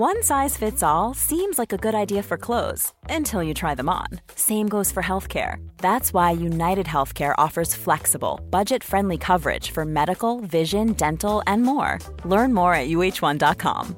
One size fits all seems like a good idea for clothes until you try them on. Same goes for healthcare. That's why United Healthcare offers flexible, budget friendly coverage for medical, vision, dental, and more. Learn more at uh1.com.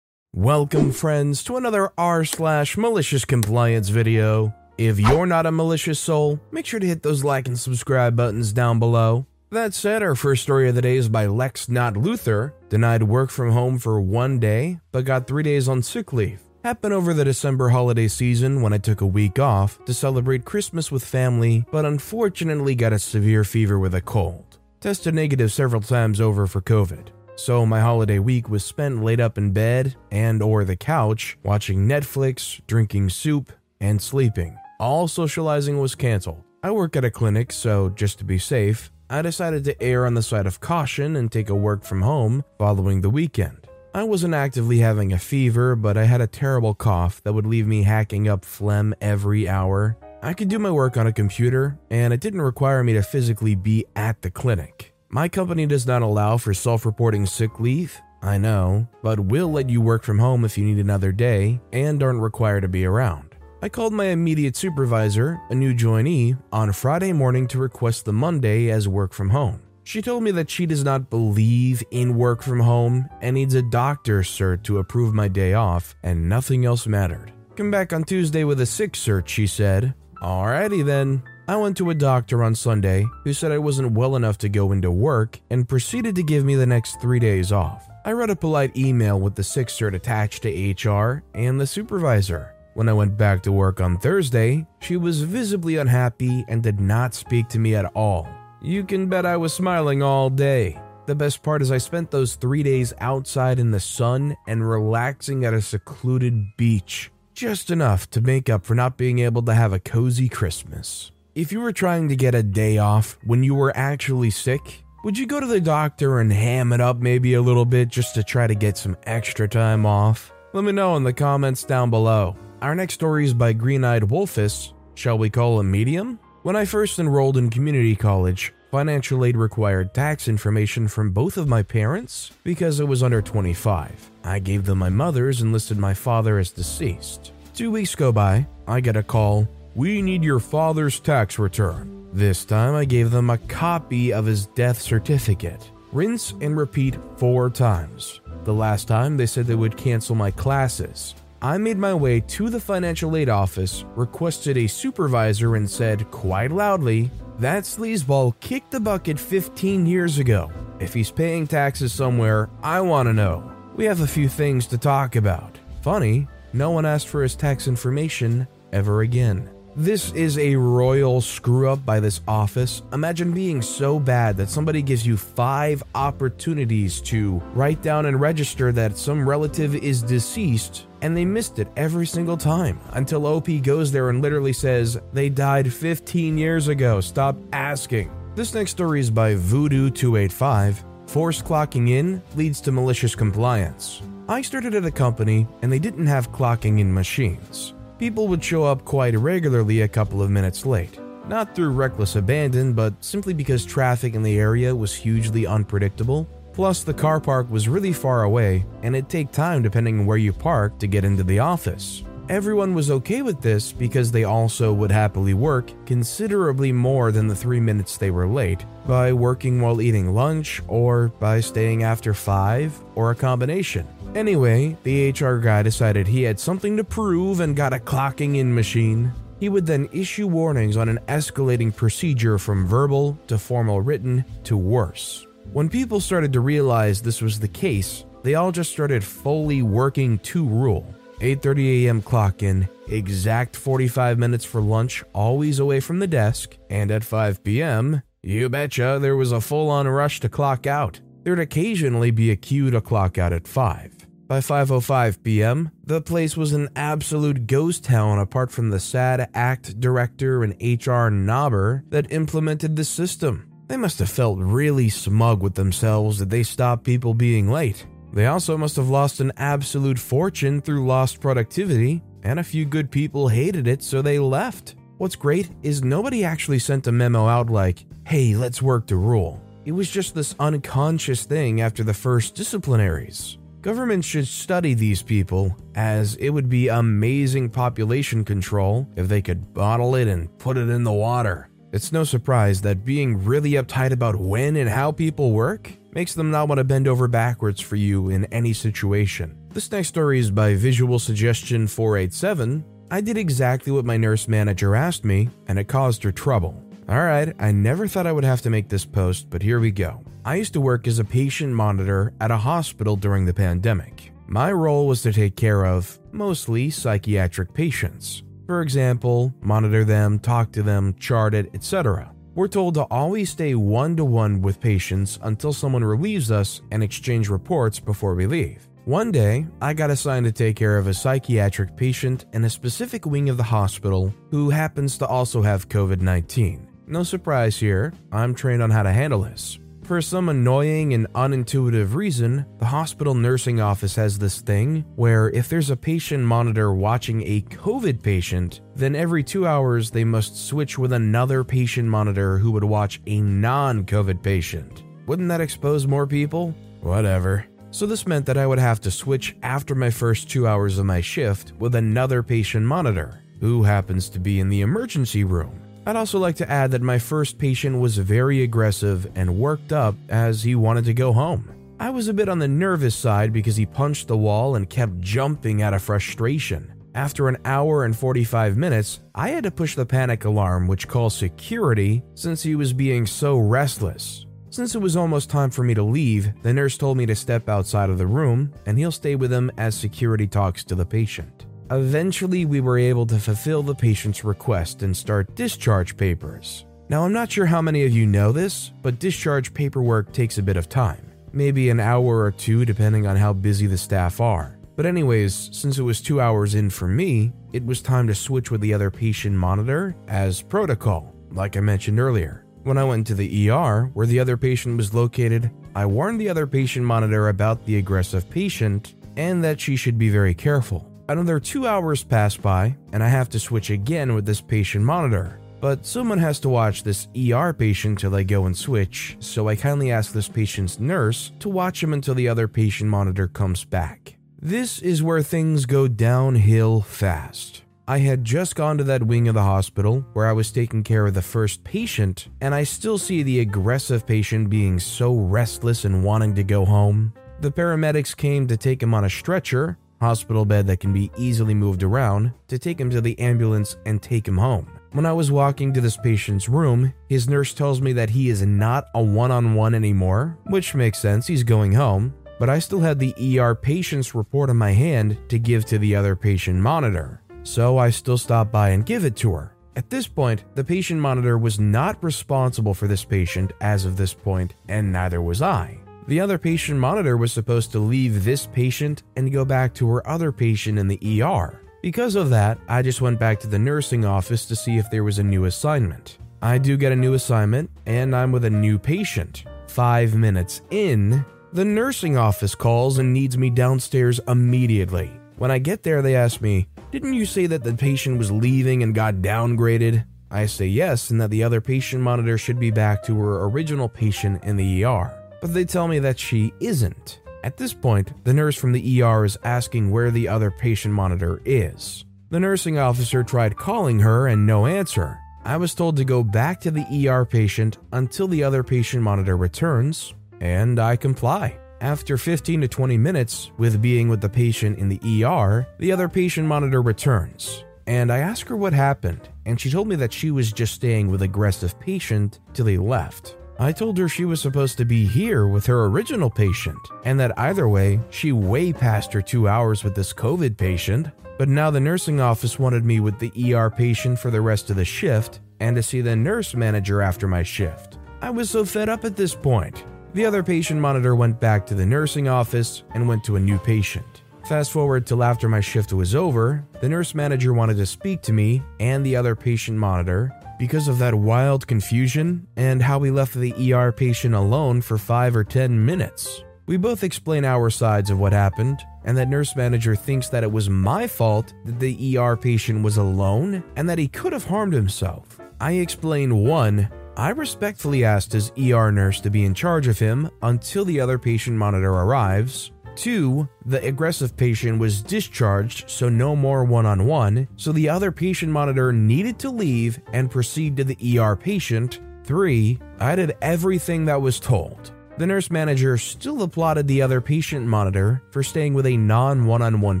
Welcome, friends, to another r slash malicious compliance video. If you're not a malicious soul, make sure to hit those like and subscribe buttons down below. That said, our first story of the day is by Lex Not Luther, denied work from home for one day, but got three days on sick leave. Happened over the December holiday season when I took a week off to celebrate Christmas with family, but unfortunately got a severe fever with a cold. Tested negative several times over for COVID. So my holiday week was spent laid up in bed and or the couch watching Netflix, drinking soup, and sleeping. All socializing was canceled. I work at a clinic, so just to be safe, I decided to err on the side of caution and take a work from home following the weekend. I wasn't actively having a fever, but I had a terrible cough that would leave me hacking up phlegm every hour. I could do my work on a computer, and it didn't require me to physically be at the clinic. My company does not allow for self reporting sick leave, I know, but will let you work from home if you need another day and aren't required to be around. I called my immediate supervisor, a new joinee, on Friday morning to request the Monday as work from home. She told me that she does not believe in work from home and needs a doctor's cert to approve my day off, and nothing else mattered. Come back on Tuesday with a sick cert, she said. Alrighty then. I went to a doctor on Sunday who said I wasn't well enough to go into work and proceeded to give me the next three days off. I read a polite email with the sick cert attached to HR and the supervisor. When I went back to work on Thursday, she was visibly unhappy and did not speak to me at all. You can bet I was smiling all day. The best part is I spent those three days outside in the sun and relaxing at a secluded beach, just enough to make up for not being able to have a cozy Christmas. If you were trying to get a day off when you were actually sick, would you go to the doctor and ham it up maybe a little bit just to try to get some extra time off? Let me know in the comments down below. Our next story is by Green Eyed Wolfus. Shall we call him medium? When I first enrolled in community college, financial aid required tax information from both of my parents because I was under 25. I gave them my mother's and listed my father as deceased. Two weeks go by, I get a call. We need your father's tax return. This time I gave them a copy of his death certificate. Rinse and repeat four times. The last time they said they would cancel my classes. I made my way to the financial aid office, requested a supervisor, and said quite loudly, That sleazeball kicked the bucket 15 years ago. If he's paying taxes somewhere, I want to know. We have a few things to talk about. Funny, no one asked for his tax information ever again. This is a royal screw up by this office. Imagine being so bad that somebody gives you five opportunities to write down and register that some relative is deceased, and they missed it every single time until OP goes there and literally says, They died 15 years ago, stop asking. This next story is by Voodoo285. Forced clocking in leads to malicious compliance. I started at a company and they didn't have clocking in machines people would show up quite regularly a couple of minutes late. Not through reckless abandon, but simply because traffic in the area was hugely unpredictable. Plus, the car park was really far away, and it'd take time depending on where you parked to get into the office. Everyone was okay with this because they also would happily work considerably more than the three minutes they were late by working while eating lunch or by staying after five or a combination. Anyway, the HR guy decided he had something to prove and got a clocking in machine. He would then issue warnings on an escalating procedure from verbal to formal written to worse. When people started to realize this was the case, they all just started fully working to rule. 8:30 a.m. clock in, exact 45 minutes for lunch, always away from the desk, and at 5 p.m., you betcha there was a full-on rush to clock out. There'd occasionally be a queue to clock out at 5. By 5:05 p.m., the place was an absolute ghost town apart from the sad act director and HR knobber that implemented the system. They must have felt really smug with themselves that they stopped people being late. They also must have lost an absolute fortune through lost productivity, and a few good people hated it so they left. What's great is nobody actually sent a memo out like, hey, let's work to rule. it was just this unconscious thing after the first disciplinaries. Governments should study these people, as it would be amazing population control if they could bottle it and put it in the water. It's no surprise that being really uptight about when and how people work makes them not want to bend over backwards for you in any situation. This next story is by Visual Suggestion 487. I did exactly what my nurse manager asked me, and it caused her trouble. Alright, I never thought I would have to make this post, but here we go. I used to work as a patient monitor at a hospital during the pandemic. My role was to take care of mostly psychiatric patients. For example, monitor them, talk to them, chart it, etc. We're told to always stay one to one with patients until someone relieves us and exchange reports before we leave. One day, I got assigned to take care of a psychiatric patient in a specific wing of the hospital who happens to also have COVID 19. No surprise here, I'm trained on how to handle this. For some annoying and unintuitive reason, the hospital nursing office has this thing where if there's a patient monitor watching a COVID patient, then every two hours they must switch with another patient monitor who would watch a non COVID patient. Wouldn't that expose more people? Whatever. So, this meant that I would have to switch after my first two hours of my shift with another patient monitor, who happens to be in the emergency room. I'd also like to add that my first patient was very aggressive and worked up as he wanted to go home. I was a bit on the nervous side because he punched the wall and kept jumping out of frustration. After an hour and 45 minutes, I had to push the panic alarm, which calls security, since he was being so restless. Since it was almost time for me to leave, the nurse told me to step outside of the room and he'll stay with him as security talks to the patient. Eventually, we were able to fulfill the patient's request and start discharge papers. Now, I'm not sure how many of you know this, but discharge paperwork takes a bit of time, maybe an hour or two depending on how busy the staff are. But, anyways, since it was two hours in for me, it was time to switch with the other patient monitor as protocol, like I mentioned earlier. When I went to the ER, where the other patient was located, I warned the other patient monitor about the aggressive patient and that she should be very careful. Another two hours pass by, and I have to switch again with this patient monitor. But someone has to watch this ER patient till I go and switch, so I kindly ask this patient's nurse to watch him until the other patient monitor comes back. This is where things go downhill fast. I had just gone to that wing of the hospital where I was taking care of the first patient, and I still see the aggressive patient being so restless and wanting to go home. The paramedics came to take him on a stretcher, hospital bed that can be easily moved around to take him to the ambulance and take him home. When I was walking to this patient's room, his nurse tells me that he is not a one on one anymore, which makes sense, he's going home, but I still had the ER patient's report in my hand to give to the other patient monitor. So I still stop by and give it to her. At this point, the patient monitor was not responsible for this patient as of this point, and neither was I. The other patient monitor was supposed to leave this patient and go back to her other patient in the ER. Because of that, I just went back to the nursing office to see if there was a new assignment. I do get a new assignment, and I'm with a new patient. Five minutes in, the nursing office calls and needs me downstairs immediately. When I get there, they ask me, Didn't you say that the patient was leaving and got downgraded? I say yes, and that the other patient monitor should be back to her original patient in the ER but they tell me that she isn't. At this point, the nurse from the ER is asking where the other patient monitor is. The nursing officer tried calling her and no answer. I was told to go back to the ER patient until the other patient monitor returns, and I comply. After 15 to 20 minutes with being with the patient in the ER, the other patient monitor returns. And I ask her what happened, and she told me that she was just staying with aggressive patient till he left. I told her she was supposed to be here with her original patient, and that either way, she way past her two hours with this COVID patient. But now the nursing office wanted me with the ER patient for the rest of the shift and to see the nurse manager after my shift. I was so fed up at this point. The other patient monitor went back to the nursing office and went to a new patient. Fast forward till after my shift was over, the nurse manager wanted to speak to me and the other patient monitor because of that wild confusion and how we left the ER patient alone for 5 or 10 minutes. We both explain our sides of what happened, and that nurse manager thinks that it was my fault that the ER patient was alone and that he could have harmed himself. I explain 1. I respectfully asked his ER nurse to be in charge of him until the other patient monitor arrives. Two, the aggressive patient was discharged, so no more one on one, so the other patient monitor needed to leave and proceed to the ER patient. Three, I did everything that was told. The nurse manager still applauded the other patient monitor for staying with a non one on one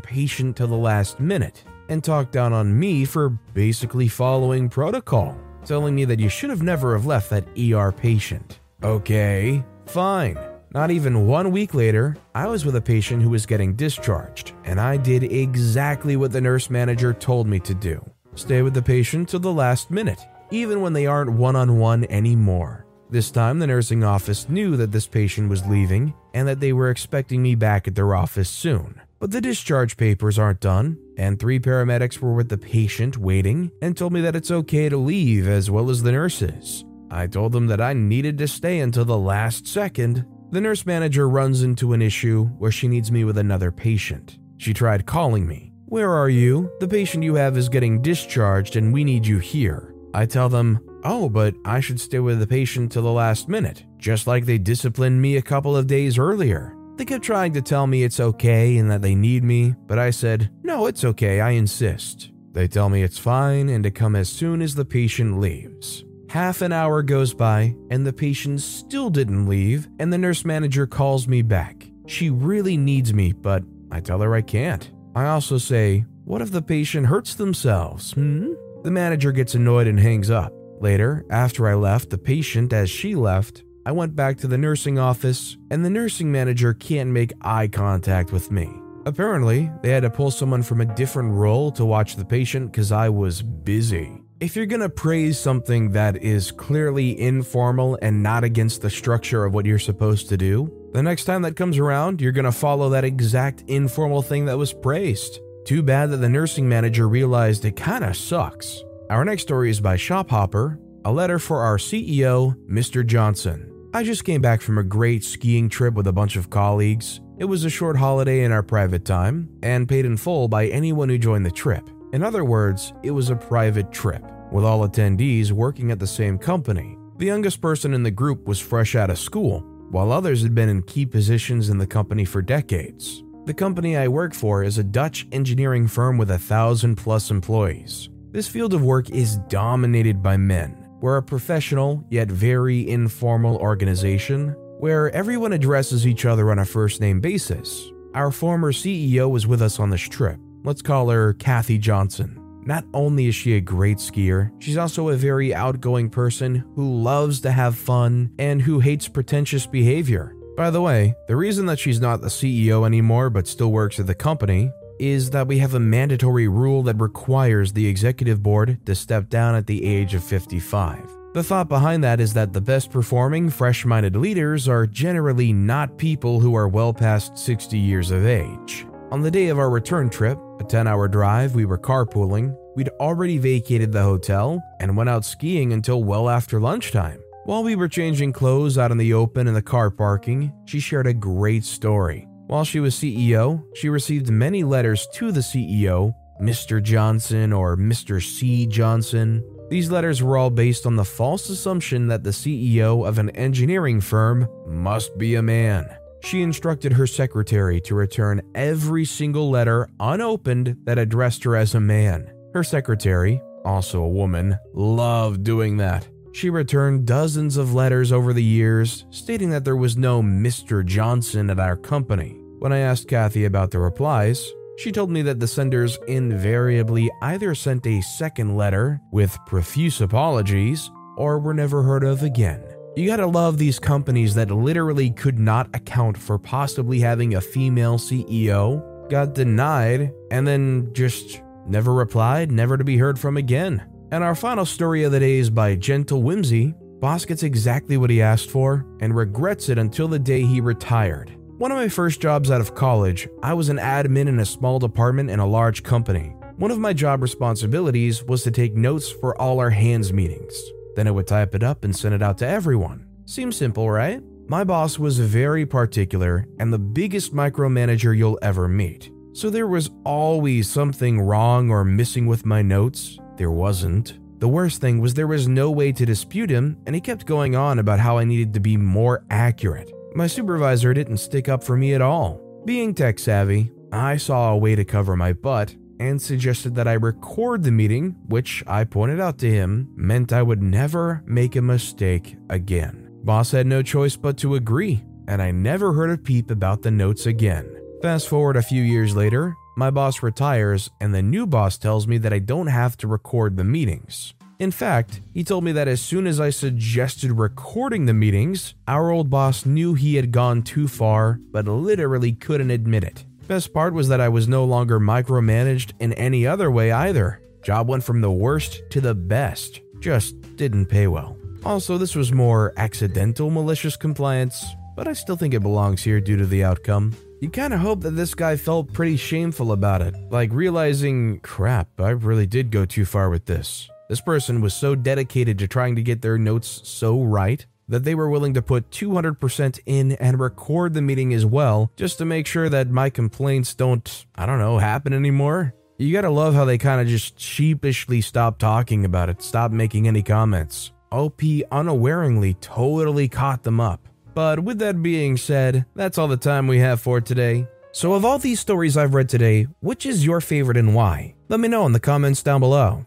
patient till the last minute and talked down on me for basically following protocol, telling me that you should have never have left that ER patient. Okay, fine. Not even one week later, I was with a patient who was getting discharged, and I did exactly what the nurse manager told me to do stay with the patient till the last minute, even when they aren't one on one anymore. This time, the nursing office knew that this patient was leaving and that they were expecting me back at their office soon. But the discharge papers aren't done, and three paramedics were with the patient waiting and told me that it's okay to leave as well as the nurses. I told them that I needed to stay until the last second. The nurse manager runs into an issue where she needs me with another patient. She tried calling me. Where are you? The patient you have is getting discharged and we need you here. I tell them, Oh, but I should stay with the patient till the last minute, just like they disciplined me a couple of days earlier. They kept trying to tell me it's okay and that they need me, but I said, No, it's okay, I insist. They tell me it's fine and to come as soon as the patient leaves. Half an hour goes by and the patient still didn't leave, and the nurse manager calls me back. She really needs me, but I tell her I can't. I also say, What if the patient hurts themselves? Hmm? The manager gets annoyed and hangs up. Later, after I left the patient as she left, I went back to the nursing office, and the nursing manager can't make eye contact with me. Apparently, they had to pull someone from a different role to watch the patient because I was busy. If you're gonna praise something that is clearly informal and not against the structure of what you're supposed to do, the next time that comes around, you're gonna follow that exact informal thing that was praised. Too bad that the nursing manager realized it kinda sucks. Our next story is by Shophopper, a letter for our CEO, Mr. Johnson. I just came back from a great skiing trip with a bunch of colleagues. It was a short holiday in our private time and paid in full by anyone who joined the trip. In other words, it was a private trip, with all attendees working at the same company. The youngest person in the group was fresh out of school, while others had been in key positions in the company for decades. The company I work for is a Dutch engineering firm with a thousand plus employees. This field of work is dominated by men. We're a professional yet very informal organization where everyone addresses each other on a first name basis. Our former CEO was with us on this trip. Let's call her Kathy Johnson. Not only is she a great skier, she's also a very outgoing person who loves to have fun and who hates pretentious behavior. By the way, the reason that she's not the CEO anymore but still works at the company is that we have a mandatory rule that requires the executive board to step down at the age of 55. The thought behind that is that the best performing, fresh minded leaders are generally not people who are well past 60 years of age. On the day of our return trip, a 10 hour drive, we were carpooling. We'd already vacated the hotel and went out skiing until well after lunchtime. While we were changing clothes out in the open in the car parking, she shared a great story. While she was CEO, she received many letters to the CEO, Mr. Johnson or Mr. C. Johnson. These letters were all based on the false assumption that the CEO of an engineering firm must be a man. She instructed her secretary to return every single letter unopened that addressed her as a man. Her secretary, also a woman, loved doing that. She returned dozens of letters over the years stating that there was no Mr. Johnson at our company. When I asked Kathy about the replies, she told me that the senders invariably either sent a second letter with profuse apologies or were never heard of again. You gotta love these companies that literally could not account for possibly having a female CEO, got denied, and then just never replied, never to be heard from again. And our final story of the day is by Gentle Whimsy. Boss gets exactly what he asked for and regrets it until the day he retired. One of my first jobs out of college, I was an admin in a small department in a large company. One of my job responsibilities was to take notes for all our hands meetings. Then I would type it up and send it out to everyone. Seems simple, right? My boss was very particular and the biggest micromanager you'll ever meet. So there was always something wrong or missing with my notes, there wasn't. The worst thing was there was no way to dispute him, and he kept going on about how I needed to be more accurate. My supervisor didn't stick up for me at all. Being tech savvy, I saw a way to cover my butt and suggested that I record the meeting, which I pointed out to him meant I would never make a mistake again. Boss had no choice but to agree, and I never heard a peep about the notes again. Fast forward a few years later, my boss retires, and the new boss tells me that I don't have to record the meetings. In fact, he told me that as soon as I suggested recording the meetings, our old boss knew he had gone too far, but literally couldn't admit it. Best part was that I was no longer micromanaged in any other way either. Job went from the worst to the best, just didn't pay well. Also, this was more accidental malicious compliance, but I still think it belongs here due to the outcome. You kind of hope that this guy felt pretty shameful about it, like realizing, crap, I really did go too far with this. This person was so dedicated to trying to get their notes so right that they were willing to put 200% in and record the meeting as well, just to make sure that my complaints don't, I don't know, happen anymore. You gotta love how they kind of just sheepishly stop talking about it, stop making any comments. OP unawareingly totally caught them up. But with that being said, that's all the time we have for today. So, of all these stories I've read today, which is your favorite and why? Let me know in the comments down below.